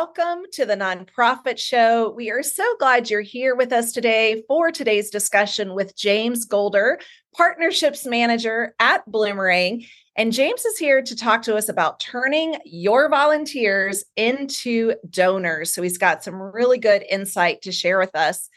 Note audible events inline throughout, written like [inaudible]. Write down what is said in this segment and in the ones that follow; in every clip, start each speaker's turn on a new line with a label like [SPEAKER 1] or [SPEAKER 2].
[SPEAKER 1] welcome to the Nonprofit Show. We are so glad you're here with us today for today's discussion with James Goalder, Partnerships Manager at Bloomerang. And James is here to talk to us about turning your volunteers into donors. So he's got some really good insight to share with us.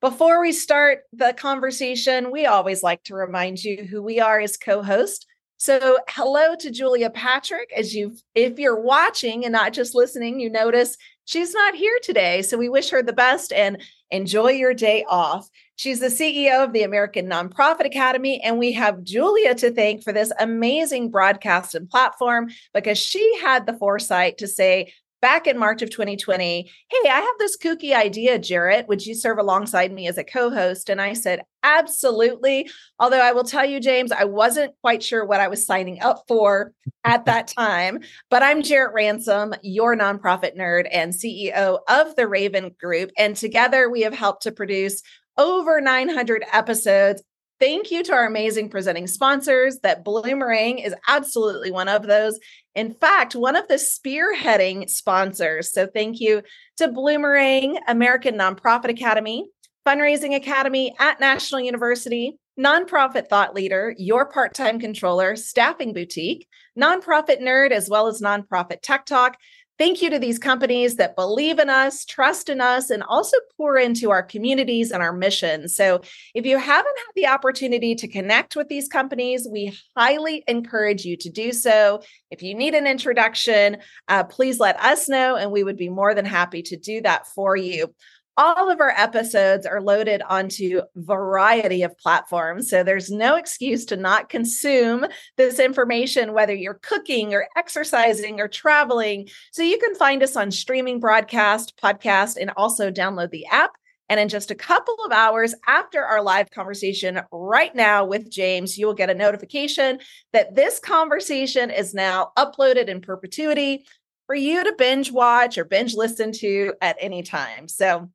[SPEAKER 1] Before we start the conversation, we always like to remind you who we are as co host. So, hello to Julia Patrick. As you, if you're watching and not just listening, you notice she's not here today. So, we wish her the best and enjoy your day off. She's the CEO of the American Nonprofit Academy, and we have Julia to thank for this amazing broadcast and platform because she had the foresight to say, back in March of 2020, Hey, I have this kooky idea, Jarrett. Would you serve alongside me as a co host? And I said, Absolutely. Although I will tell you, James, I wasn't quite sure what I was signing up for at that [laughs] time. But I'm Jarrett Ransom, your nonprofit nerd and CEO of the Raven Group. And together we have helped to produce over 900 episodes Thank you to our amazing presenting sponsors that Bloomerang is absolutely one of those. In fact, one of the spearheading sponsors. So thank you to Bloomerang, American Nonprofit Academy, Fundraising Academy at National University, Nonprofit Thought Leader, Your Part Time Controller, Staffing Boutique, Nonprofit Nerd, as well as Nonprofit Tech Talk. Thank you to these companies that believe in us, trust in us, and also pour into our communities and our mission. So, if you haven't had the opportunity to connect with these companies, we highly encourage you to do so. If you need an introduction, uh, please let us know, and we would be more than happy to do that for you all of our episodes are loaded onto variety of platforms so there's no excuse to not consume this information whether you're cooking or exercising or traveling so you can find us on streaming broadcast podcast and also download the app and in just a couple of hours after our live conversation right now with James, you will get a notification that this conversation is now uploaded in perpetuity for you to binge watch or binge listen to at any time. So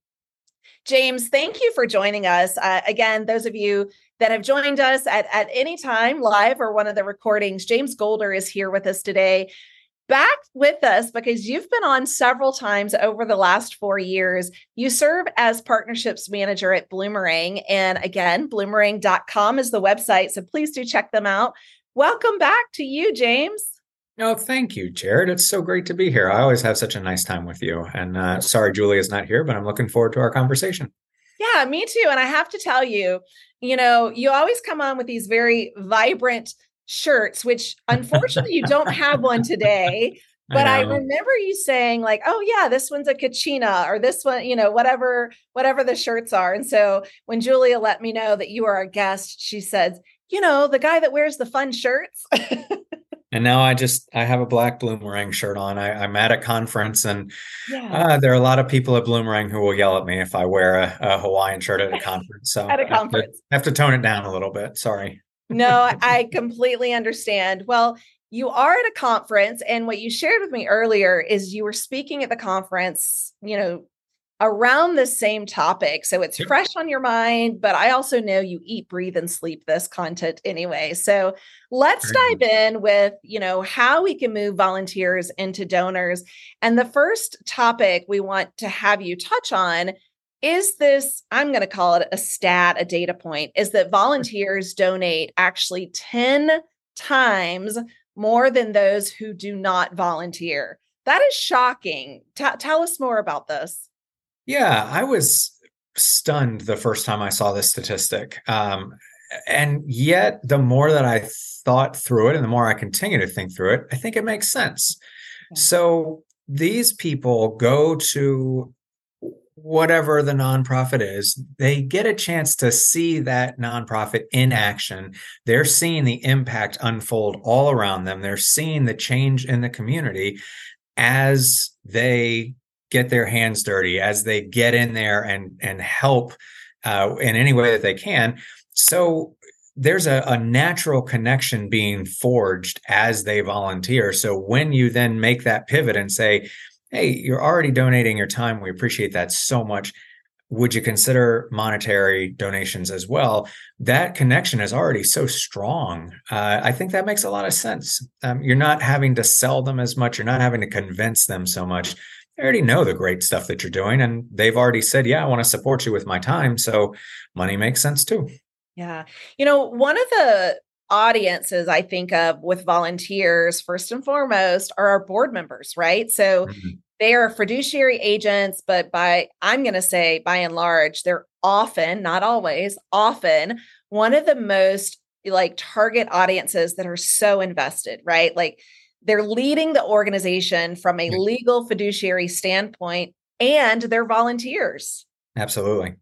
[SPEAKER 1] James, thank you for joining us. Uh, again, those of you that have joined us at, at any time, live or one of the recordings, James Goalder is here with us today. Back with us because you've been on several times over the last four years. You serve as partnerships manager at Bloomerang. And again, bloomerang.com is the website. So please do check them out. Welcome back to you, James.
[SPEAKER 2] Oh, thank you, Jarrett. It's so great to be here. I always have such a nice time with you. And uh, sorry, Julia's not here, but I'm looking forward to our conversation.
[SPEAKER 1] Yeah, me too. And I have to tell you, you know, you always come on with these very vibrant shirts, which unfortunately you don't have [laughs] one today. But I, I, remember you saying like, "Oh yeah, this one's a Kachina or this one, you know, whatever whatever the shirts are." And so when Julia let me know that you are a guest, she says, "You know, the guy that wears the fun shirts." [laughs]
[SPEAKER 2] and now I just I have a black Bloomerang shirt on. I, am at a conference, and yeah. uh, there are a lot of people at Bloomerang who will yell at me if I wear a, a Hawaiian shirt at a [laughs] conference. So
[SPEAKER 1] at a conference,
[SPEAKER 2] I have, to, I have to tone it down a little bit. Sorry.
[SPEAKER 1] no, I completely understand. Well, you are at a conference, and what you shared with me earlier is you were speaking at the conference. You know, around the same topic. So it's fresh on your mind, but I also know you eat, breathe, and sleep this content anyway. So let's dive in with, you know, how we can move volunteers into donors. And the first topic we want to have you touch on is this, I'm going to call it a stat, a data point, is that volunteers donate actually 10 times more than those who do not volunteer. That is shocking. T- tell us more about this.
[SPEAKER 2] Yeah, I was stunned the first time I saw this statistic. Um, and yet, the more that I thought through it and the more I continue to think through it, I think it makes sense. So, these people go to whatever the nonprofit is, they get a chance to see that nonprofit in action. They're seeing the impact unfold all around them. They're seeing the change in the community as they get their hands dirty, as they get in there and and help uh, in any way that they can. So there's a, a, natural connection being forged as they volunteer. So when you then make that pivot and say, "Hey, you're already donating your time. We appreciate that so much." Would you consider monetary donations as well? That connection is already so strong. Uh, I think that makes a lot of sense. Um, you're not having to sell them as much. You're not having to convince them so much they already know the great stuff that you're doing and they've already said yeah i want to support you with my time so money makes sense too
[SPEAKER 1] yeah you know one of the audiences I think of with volunteers, first and foremost, are our board members, right? So mm-hmm. they are fiduciary agents, but by, I'm going to say by and large, they're often, not always, often one of the most like target audiences that are so invested, right? Like they're leading the organization from a legal fiduciary standpoint and they're volunteers.
[SPEAKER 2] Absolutely.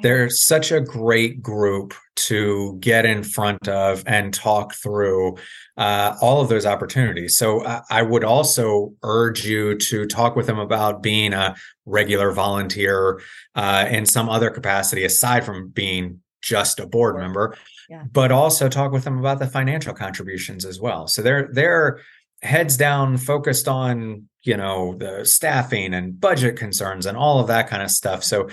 [SPEAKER 2] They're such a great group to get in front of and talk through uh, all of those opportunities. So uh, I would also urge you to talk with them about being a regular volunteer uh, in some other capacity aside from being just a board member, yeah. but also talk with them about the financial contributions as well. So they're they're heads down focused on you know the staffing and budget concerns and all of that kind of stuff. So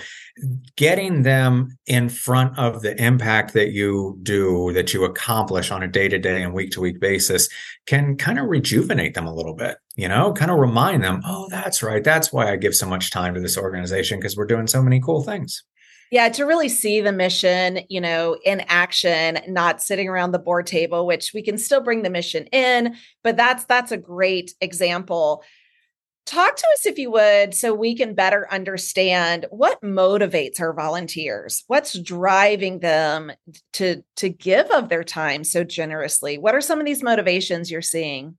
[SPEAKER 2] getting them in front of the impact that you do that you accomplish on a day-to-day and week-to-week basis can kind of rejuvenate them a little bit you know? Kind of remind them oh that's right. That's why i give so much time to this organization because we're doing so many cool things
[SPEAKER 1] yeah, to really see the mission, you know, in action, not sitting around the board table, which we can still bring the mission in, but that's that's a great example. Talk to us if you would so we can better understand what motivates our volunteers. What's driving them to to give of their time so generously? What are some of these motivations you're seeing?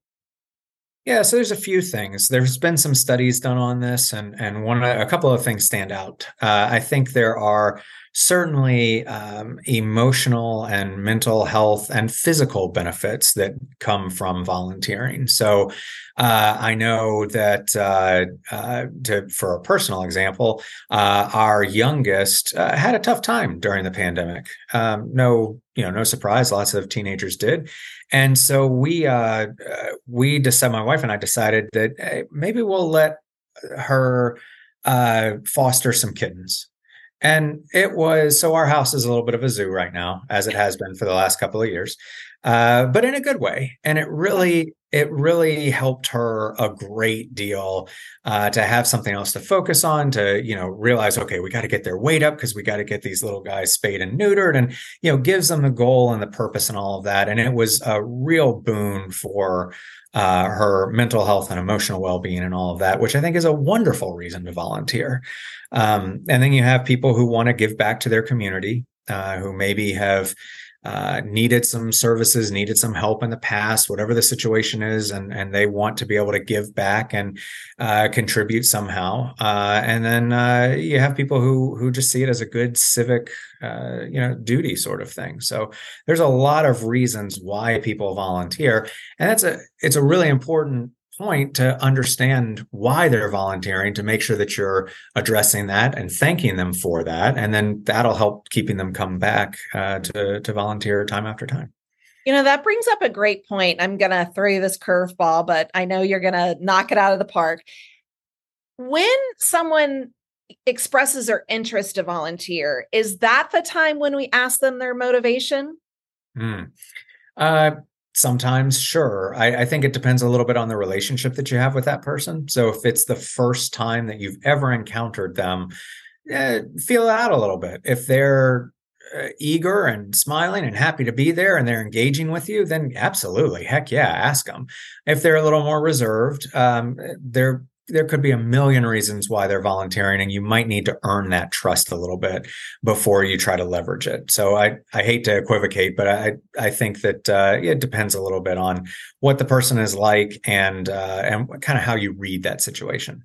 [SPEAKER 2] Yeah, so there's a few things. There's been some studies done on this, and and one a couple of things stand out. Uh, I think there are certainly um, emotional and mental health and physical benefits that come from volunteering. So uh, I know that uh, uh, to, for a personal example, uh, our youngest uh, had a tough time during the pandemic. Um, no, you know, no surprise, lots of teenagers did, and so we uh, we decided, my wife and I decided that hey, maybe we'll let her uh, foster some kittens and it was so our house is a little bit of a zoo right now, as it has been for the last couple of years, uh, but in a good way. And it really, it really helped her a great deal uh, to have something else to focus on. To you know realize, okay, we got to get their weight up because we got to get these little guys spayed and neutered, and you know gives them the goal and the purpose and all of that. And it was a real boon for uh, her mental health and emotional well-being and all of that, which I think is a wonderful reason to volunteer. Um, and then you have people who want to give back to their community, uh, who maybe have uh, needed some services, needed some help in the past, whatever the situation is, and and they want to be able to give back and uh, contribute somehow. Uh, and then uh, you have people who who just see it as a good civic, uh, you know, duty sort of thing. So there's a lot of reasons why people volunteer, and that's a it's a really important point to understand why they're volunteering to make sure that you're addressing that and thanking them for that. And then that'll help keeping them come back uh, to, to volunteer time after time.
[SPEAKER 1] You know that brings up a great point. I'm going to throw you this curveball but i know you're going to knock it out of the park. When someone expresses their interest to volunteer is that the time when we ask them their motivation?
[SPEAKER 2] Mm. uh, sometimes sure. I, I, think it depends a little bit on the relationship that you have with that person. So if it's the first time that you've ever encountered them eh, feel out a little bit. If they're uh, eager and smiling and happy to be there and they're engaging with you then absolutely. Heck yeah ask them if they're a little more reserved um, they're there could be a million reasons why they're volunteering and you might need to earn that trust a little bit before you try to leverage it. So i i hate to equivocate but i i think that uh, it depends a little bit on what the person is like and uh, and kind of how you read that situation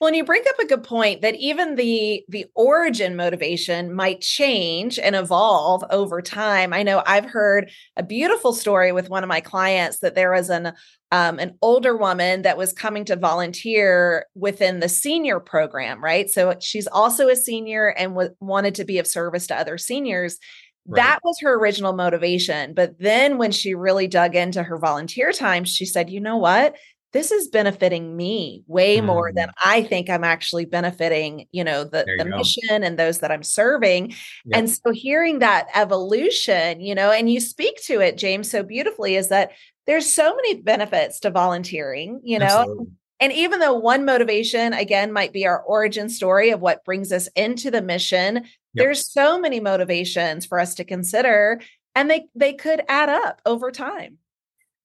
[SPEAKER 1] well, and you bring up a good point that even the the origin motivation might change and evolve over time. I know I've heard a beautiful story with one of my clients that there was an um, an older woman that was coming to volunteer within the senior program, right? So she's also a senior and w- wanted to be of service to other seniors. Right. That was her original motivation. But then when she really dug into her volunteer time, she said, you know what? This is benefiting me way more than mm. I think I'm actually benefiting, you know, the, the mission and those that I'm serving. Yep. And so hearing that evolution, you know, and you speak to it, James, so beautifully is that there's so many benefits to volunteering, you know. Absolutely. And even though one motivation, again, might be our origin story of what brings us into the mission, yep. there's so many motivations for us to consider, and they they could add up over time.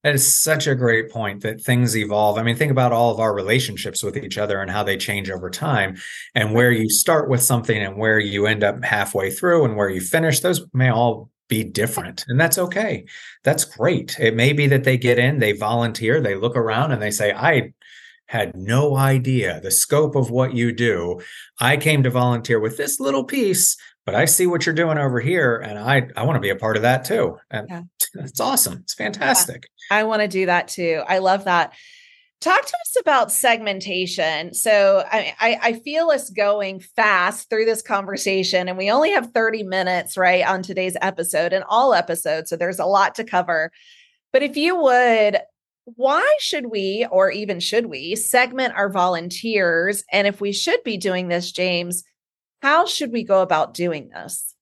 [SPEAKER 2] That is such a great point that things evolve. I mean, think about all of our relationships with each other and how they change over time, and where you start with something and where you end up halfway through and where you finish. Those may all be different, and that's okay. That's great. It may be that they get in, they volunteer, they look around, and they say, I had no idea the scope of what you do. I came to volunteer with this little piece, but I see what you're doing over here and I I want to be a part of that too. And yeah. [laughs] it's awesome. It's fantastic.
[SPEAKER 1] Yeah, I want to do that too. I love that. Talk to us about segmentation. So I, I, I feel us going fast through this conversation, and we only have 30 minutes, right, on today's episode and all episodes. So there's a lot to cover. But if you would why should we, or even should we, segment our volunteers? And if we should be doing this, James, how should we go about doing this?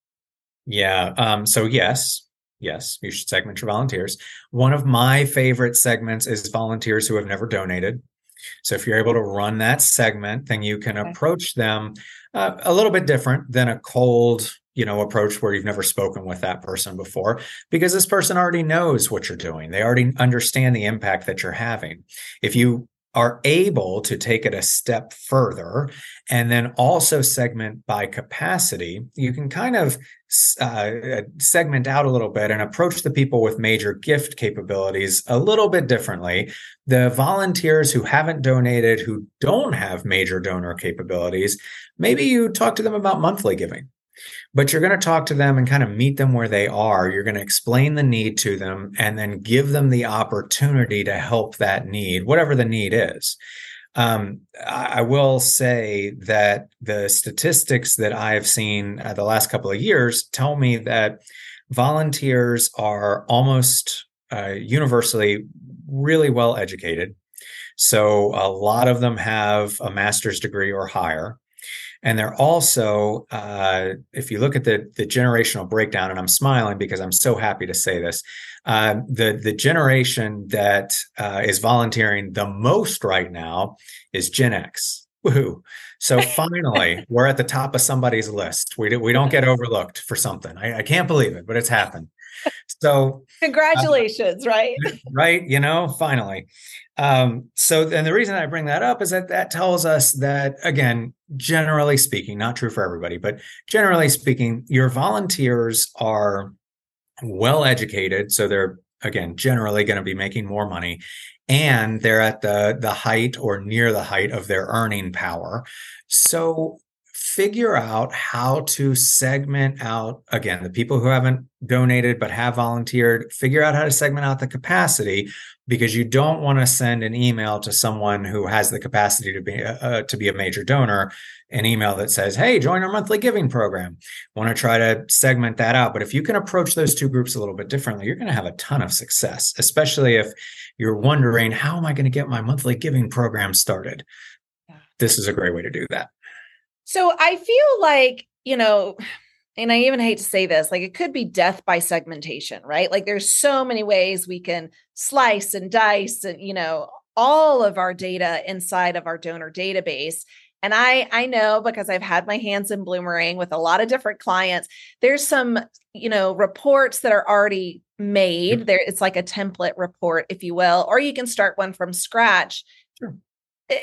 [SPEAKER 2] Yeah. Um, so, yes, yes, you should segment your volunteers. One of my favorite segments is volunteers who have never donated. So, if you're able to run that segment, then you can okay. approach them uh, a little bit different than a cold you know approach where you've never spoken with that person before because this person already knows what you're doing they already understand the impact that you're having if you are able to take it a step further and then also segment by capacity you can kind of uh, segment out a little bit and approach the people with major gift capabilities a little bit differently. The volunteers who haven't donated who don't have major donor capabilities maybe you talk to them about monthly giving but you're going to talk to them and kind of meet them where they are. You're going to explain the need to them and then give them the opportunity to help that need, whatever the need is. Um, I will say that the statistics that I have seen uh, the last couple of years tell me that volunteers are almost uh, universally really well educated. So a lot of them have a master's degree or higher and they're also uh, if you look at the the generational breakdown and i'm smiling because i'm so happy to say this uh, the the generation that uh, is volunteering the most right now is gen x Woohoo. So finally, [laughs] we're at the top of somebody's list. We, do, we don't get overlooked for something. I, I can't believe it, but it's happened. So,
[SPEAKER 1] congratulations, uh, right?
[SPEAKER 2] Right. You know, finally. Um, so, and the reason I bring that up is that that tells us that, again, generally speaking, not true for everybody, but generally speaking, your volunteers are well educated. So they're, again, generally going to be making more money and they're at the the height or near the height of their earning power so figure out how to segment out again the people who haven't donated but have volunteered figure out how to segment out the capacity because you don't want to send an email to someone who has the capacity to be uh, to be a major donor an email that says hey join our monthly giving program. Want to try to segment that out but if you can approach those two groups a little bit differently you're going to have a ton of success especially if you're wondering how am i going to get my monthly giving program started? This is a great way to do that
[SPEAKER 1] so I feel like, you know, [sighs] and I even hate to say this, like it could be death by segmentation, right? Like there's so many ways we can slice and dice and, you know, all of our data inside of our donor database. And I I know because I've had my hands in Bloomerang with a lot of different clients. There's some, you know, reports that are already made. There it's like a template report if you will, or you can start one from scratch. Sure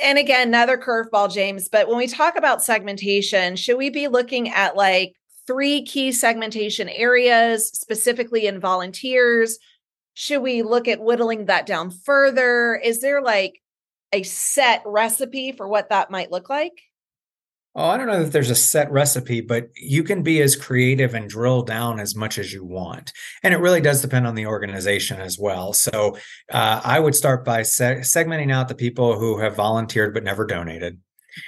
[SPEAKER 1] and again, another curveball, James, but when we talk about segmentation, should we be looking at like three key segmentation areas, specifically in volunteers? Should we look at whittling that down further? Is there like a set recipe for what that might look like?
[SPEAKER 2] Oh, I don't know that there's a set recipe, but you can be as creative and drill down as much as you want. And it really does depend on the organization as well. So uh, I would start by se- segmenting out the people who have volunteered but never donated.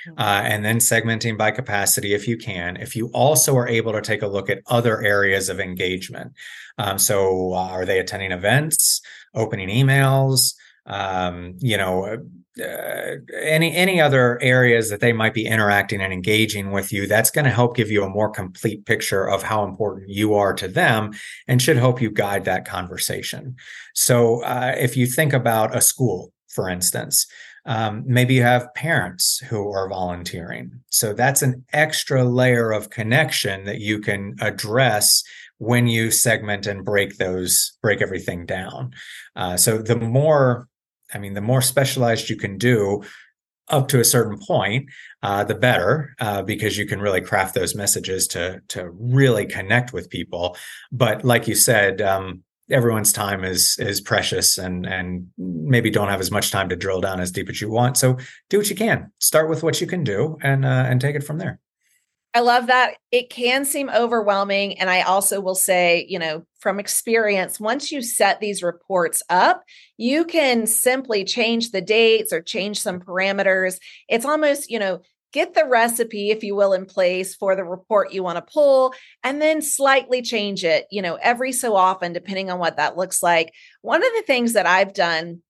[SPEAKER 2] Mm-hmm. Uh, and then segmenting by capacity if you can. If you also are able to take a look at other areas of engagement. Um, so, uh, are they attending events, opening emails? Um, you know, uh, any any other areas that they might be interacting and engaging with you that's going to help give you a more complete picture of how important you are to them and should help you guide that conversation so uh, if you think about a school for instance Um, maybe you have parents who are volunteering. So that's an extra layer of connection that you can address when you segment and break those, break everything down. Uh, so the more, I mean, the more specialized you can do, up to a certain point, uh, the better, uh, because you can really craft those messages to to really connect with people. But like you said, um, everyone's time is is precious and and maybe don't have as much time to drill down as deep as you want. So do what you can. Start with what you can do and uh, and take it from there
[SPEAKER 1] i love that it can seem overwhelming and i also will say you know from experience once you set these reports up you can simply change the dates or change some parameters it's almost you know get the recipe, if you will, in place for the report you want to pull, and then slightly change it, you know, every so often, depending on what that looks like. One of the things that I've done,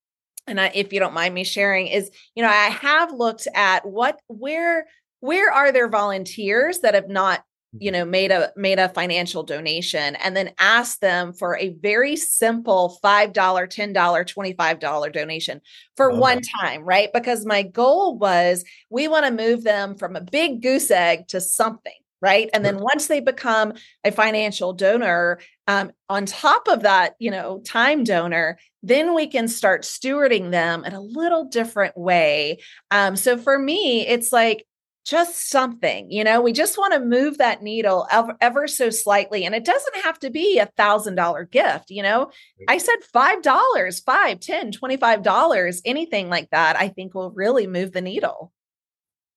[SPEAKER 1] and I, if you don't mind me sharing, is, you know, I have looked at what, where, where are there volunteers that have not you know made a made a financial donation and then ask them for a very simple $5 $10 $25 donation for one time right? Because my goal was we want to move them from a big goose egg to something right? And then once they become a financial donor um, on top of that you know time donor then we can start stewarding them in a little different way. Um, so for me it's like just something you know we just want to move that needle ever, ever so slightly and it doesn't have to be a thousand dollar gift you know? I said five dollars five ten twenty five dollars anything like that i think will really move the needle.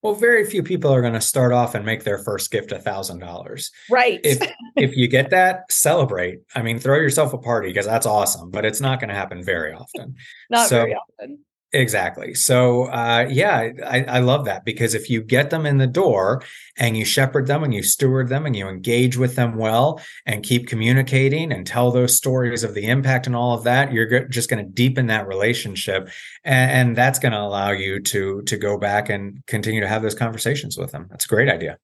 [SPEAKER 2] Well very few people are going to start off and make their first gift a thousand dollars.
[SPEAKER 1] Right.
[SPEAKER 2] If [laughs] if you get that celebrate. I mean throw yourself a party because that's awesome but it's not going to happen very often.
[SPEAKER 1] Not so, very often
[SPEAKER 2] Exactly. So, uh, yeah, I, I, love that because if you get them in the door and you shepherd them and you steward them and you engage with them well and keep communicating and tell those stories of the impact and all of that, you're just going to deepen that relationship, and, and that's going to allow you to to go back and continue to have those conversations with them. That's a great idea.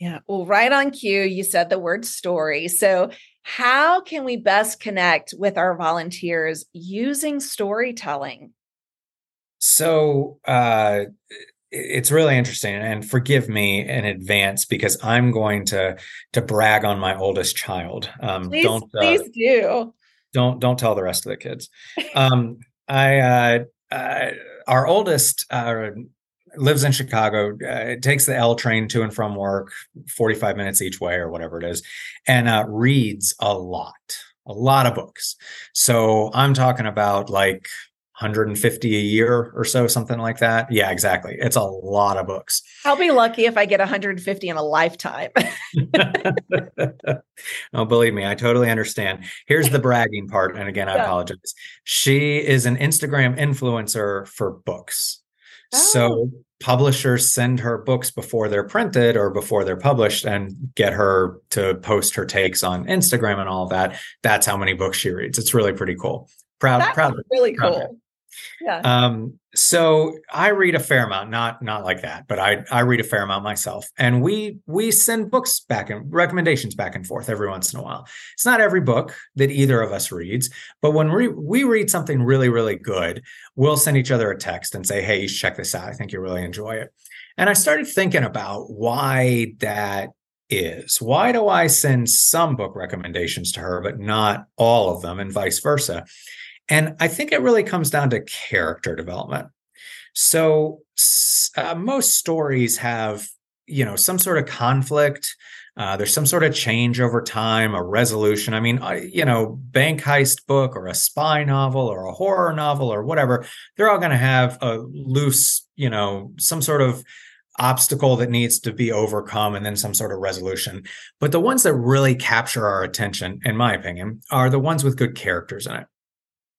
[SPEAKER 1] Yeah. Well, right on cue, you said the word story. So, how can we best connect with our volunteers using storytelling?
[SPEAKER 2] So uh, it's really interesting, and forgive me in advance because I'm going to to brag on my oldest child.
[SPEAKER 1] Um, please, don't uh, please do.
[SPEAKER 2] Don't don't tell the rest of the kids. Um, I uh, uh, our oldest uh, lives in Chicago. Uh, takes the L train to and from work, forty five minutes each way or whatever it is, and uh, reads a lot, a lot of books. So I'm talking about like 150 a year or so, something like that. Yeah, exactly. It's a lot of books.
[SPEAKER 1] I'll be lucky if I get 150 in a lifetime. [laughs]
[SPEAKER 2] oh, believe me, I totally understand. Here's the bragging part. And again, I yeah. apologize. She is an Instagram influencer for books. Oh. So publishers send her books before they're printed or before they're published and get her to post her takes on Instagram and all that. That's how many books she reads. It's really pretty cool. Proud,
[SPEAKER 1] That's
[SPEAKER 2] proud,
[SPEAKER 1] really proud cool.
[SPEAKER 2] Yeah. Um, so I read a fair amount, not not like that, but I I read a fair amount myself. And we we send books back and recommendations back and forth every once in a while. It's not every book that either of us reads, but when we we read something really, really good, we'll send each other a text and say, Hey, you should check this out. I think you'll really enjoy it. And I started thinking about why that is. Why do I send some book recommendations to her, but not all of them, and vice versa? And I think it really comes down to character development. So uh, most stories have, you know, some sort of conflict. Uh, there's some sort of change over time, a resolution. I mean, you know, bank heist book or a spy novel or a horror novel or whatever, they're all going to have a loose, you know, some sort of obstacle that needs to be overcome and then some sort of resolution. But the ones that really capture our attention, in my opinion, are the ones with good characters in it.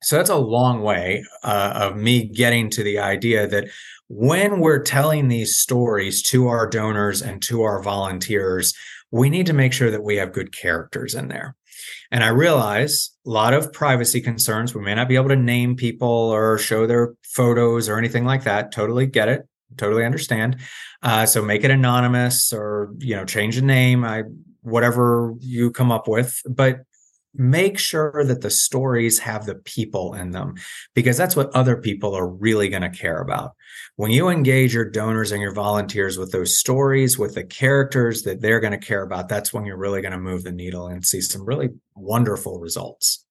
[SPEAKER 2] So that's a long way uh, of me getting to the idea that when we're telling these stories to our donors and to our volunteers, we need to make sure that we have good characters in there. And I realize a lot of privacy concerns. We may not be able to name people or show their photos or anything like that. Totally get it. Totally understand. Uh, so make it anonymous or you know change the name. I whatever you come up with. But make sure that the stories have the people in them because that's what other people are really going to care about. When you engage your donors and your volunteers with those stories, with the characters that they're going to care about, that's when you're really going to move the needle and see some really wonderful results.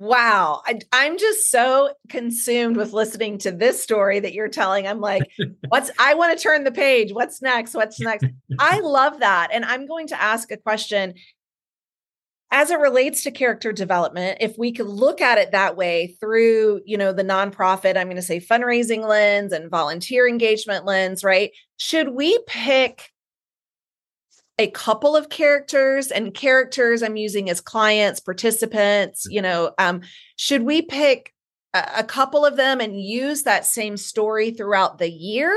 [SPEAKER 1] Wow. I, am just so consumed with listening to this story that you're telling. I'm like, [laughs] what's, I want to turn the page. What's next? What's next? [laughs] I love that. And I'm going to ask a question as it relates to character development. If we could look at it that way through, you know, the nonprofit, I'm going to say fundraising lens and volunteer engagement lens, right? Should we pick a couple of characters and characters i'm using as clients participants you know um, should we pick a, a, couple of them and use that same story throughout the year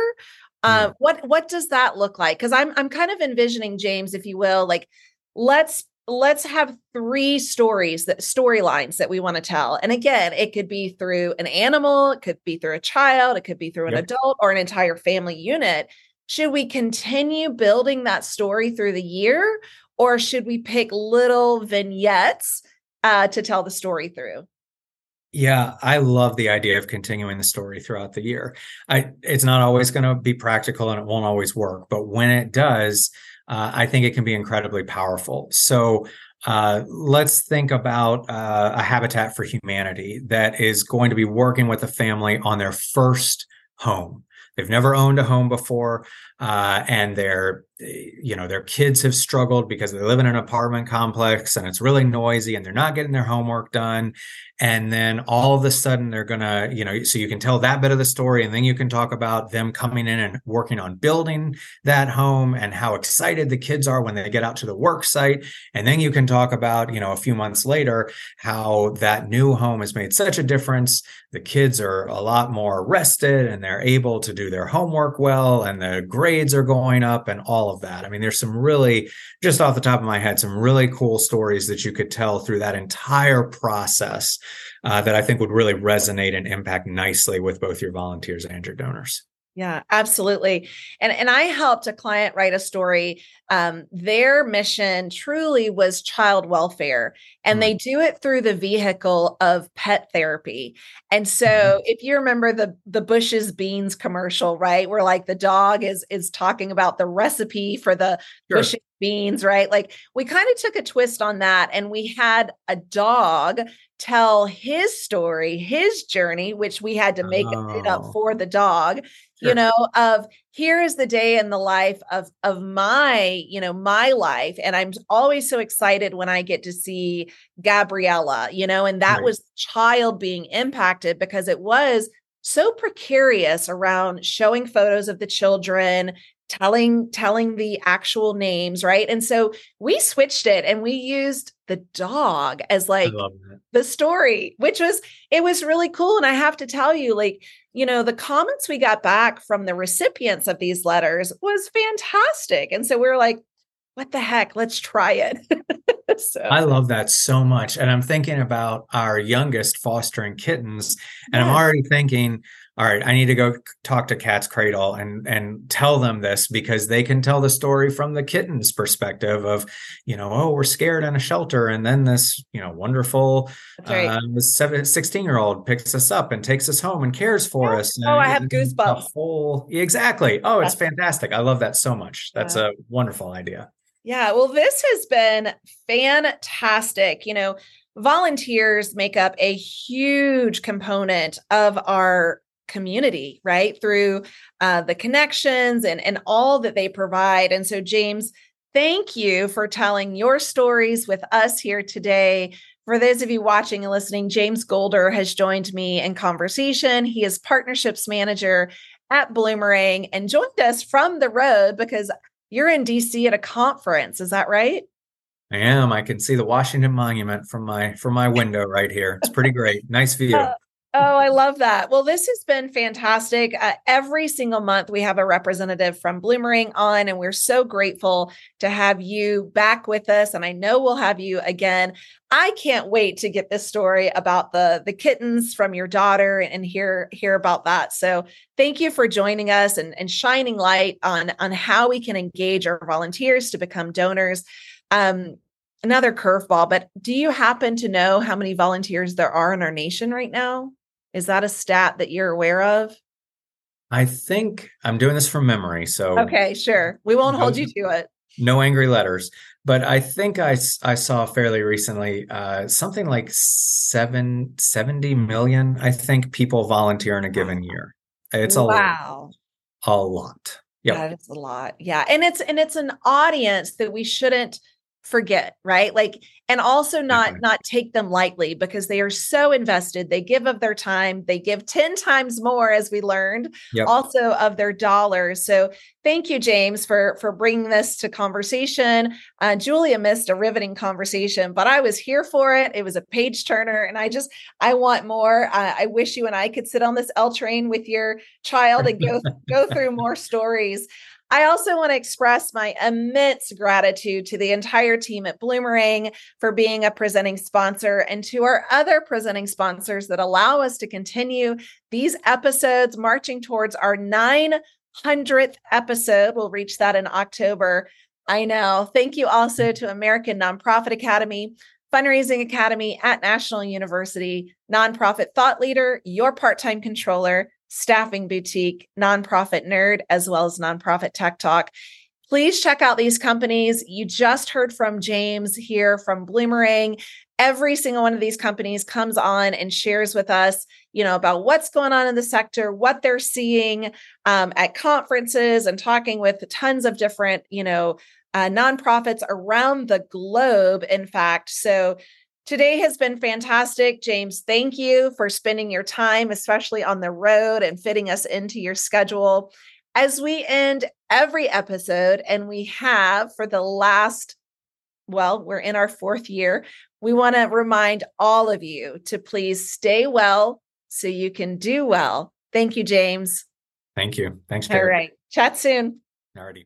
[SPEAKER 1] uh, what what does that look like because i'm i'm kind of envisioning james if you will like let's let's have three stories that storylines that we want to tell and again it could be through an animal it could be through a child it could be through an yep. adult or an entire family unit should we continue building that story through the year or should we pick little vignettes uh, to tell the story through
[SPEAKER 2] yeah, I love the idea of continuing the story throughout the year. I it's not always going to be practical and it won't always work, but when it does, uh, I think it can be incredibly powerful. So uh, let's think about uh, a Habitat for Humanity that is going to be working with a family on their first home. They've never owned a home before, uh, and their, you know, their kids have struggled because they live in an apartment complex and it's really noisy, and they're not getting their homework done, and then all of a sudden they're gonna you know so you can tell that bit of the story and then you can talk about them coming in and working on building that home and how excited the kids are when they get out to the work site. And then you can talk about you know a few months later how that new home has made such a difference. The kids are a lot more rested and they're able to do their homework well and the grades are going up and all of that i mean there's some really just off the top of my head some really cool stories that you could tell through that entire process uh, that I think would really resonate and impact nicely with both your volunteers and your donors.
[SPEAKER 1] Yeah, absolutely. And and I helped a client write a story. Um, their mission truly was child welfare, and mm they do it through the vehicle of pet therapy. And so, mm if you remember the the Bush's Beans commercial, right, where like the dog is is talking about the recipe for the sure. Bush's beans, right? Like we kind of took a twist on that, and we had a dog tell his story, his journey, which we had to make oh. it up for the dog, sure. you know, of here is the day in the life of of my, you know, my life. And I'm always so excited when I get to see Gabriella, you know, and that right. was child being impacted because it was so precarious around showing photos of the children telling telling the actual names right and so we switched it and we used the dog as like the story which was it was really cool and i have to tell you like you know the comments we got back from the recipients of these letters was fantastic and so we are like what the heck let's try it [laughs]
[SPEAKER 2] so. i love that so much and i'm thinking about our youngest fostering kittens and yeah. i'm already thinking all right, I need to go talk to Cat's Cradle and and tell them this because they can tell the story from the kitten's perspective of, you know, oh, we're scared in a shelter, and then this, you know, wonderful right. uh, 16 year old picks us up and takes us home and cares for yeah. us.
[SPEAKER 1] And, oh, I have goosebumps.
[SPEAKER 2] Whole, exactly. Oh, it's fantastic. I love that so much. That's yeah. a wonderful idea.
[SPEAKER 1] Yeah. Well, this has been fantastic. You know, volunteers make up a huge component of our community, right? Through uh, the connections and, and all that they provide. And so, James, thank you for telling your stories with us here today. For those of you watching and listening, James Goalder has joined me in conversation. He is partnerships manager at Bloomerang and joined us from the road because you're in DC at a conference. Is that right?
[SPEAKER 2] I am. I can see the Washington Monument from my from my window right here. It's pretty great. Nice [laughs] view. Uh,
[SPEAKER 1] Oh, I love that. Well, this has been fantastic. Uh, every single month, we have a representative from Bloomerang on, and we're so grateful to have you back with us. And I know we'll have you again. I can't wait to get this story about the the kittens from your daughter and hear hear about that. So, thank you for joining us and, and shining light on on how we can engage our volunteers to become donors. Um, another curveball, but do you happen to know how many volunteers there are in our nation right now? Is that a stat that you're aware of?
[SPEAKER 2] I think I'm doing this from memory. So,
[SPEAKER 1] okay, sure. We won't no, hold you to it.
[SPEAKER 2] No angry letters. But I think I, I saw fairly recently uh, something like seven, 70 million, I think, people volunteer in a given year. It's a wow. lot. A lot.
[SPEAKER 1] Yeah. That is a lot. Yeah. And it's and it's an audience that we shouldn't forget right? Like and also not mm-hmm. not take them lightly because they are so invested. They give of their time. They give 10 times more as we learned yep. also of their dollars. So thank you james for for bringing this to conversation. Uh, julia missed a riveting conversation but i was here for it. It was a page turner and i just i want more. Uh, i wish you and i could sit on this l train with your child and go go through [laughs] more stories I also want to express my immense gratitude to the entire team at Bloomerang for being a presenting sponsor and to our other presenting sponsors that allow us to continue these episodes marching towards our 900th episode. We'll reach that in October. I know. Thank you also to American Nonprofit Academy, Fundraising Academy at National University, Nonprofit Thought Leader, your part time controller, Staffing Boutique, Nonprofit Nerd, as well as Nonprofit Tech Talk. Please check out these companies. You just heard from James here from Bloomerang. Every single one of these companies comes on and shares with us, you know, about what's going on in the sector, what they're seeing um, at conferences, and talking with tons of different, you know, uh, nonprofits around the globe. In fact, so Today has been fantastic. James, thank you for spending your time, especially on the road and fitting us into your schedule. As we end every episode, and we have for the last, well, we're in our fourth year, we want to remind all of you to please stay well so you can do well. Thank you, James.
[SPEAKER 2] Thank you. Thanks,
[SPEAKER 1] Jarrett. All right. Chat soon.
[SPEAKER 2] Alrighty.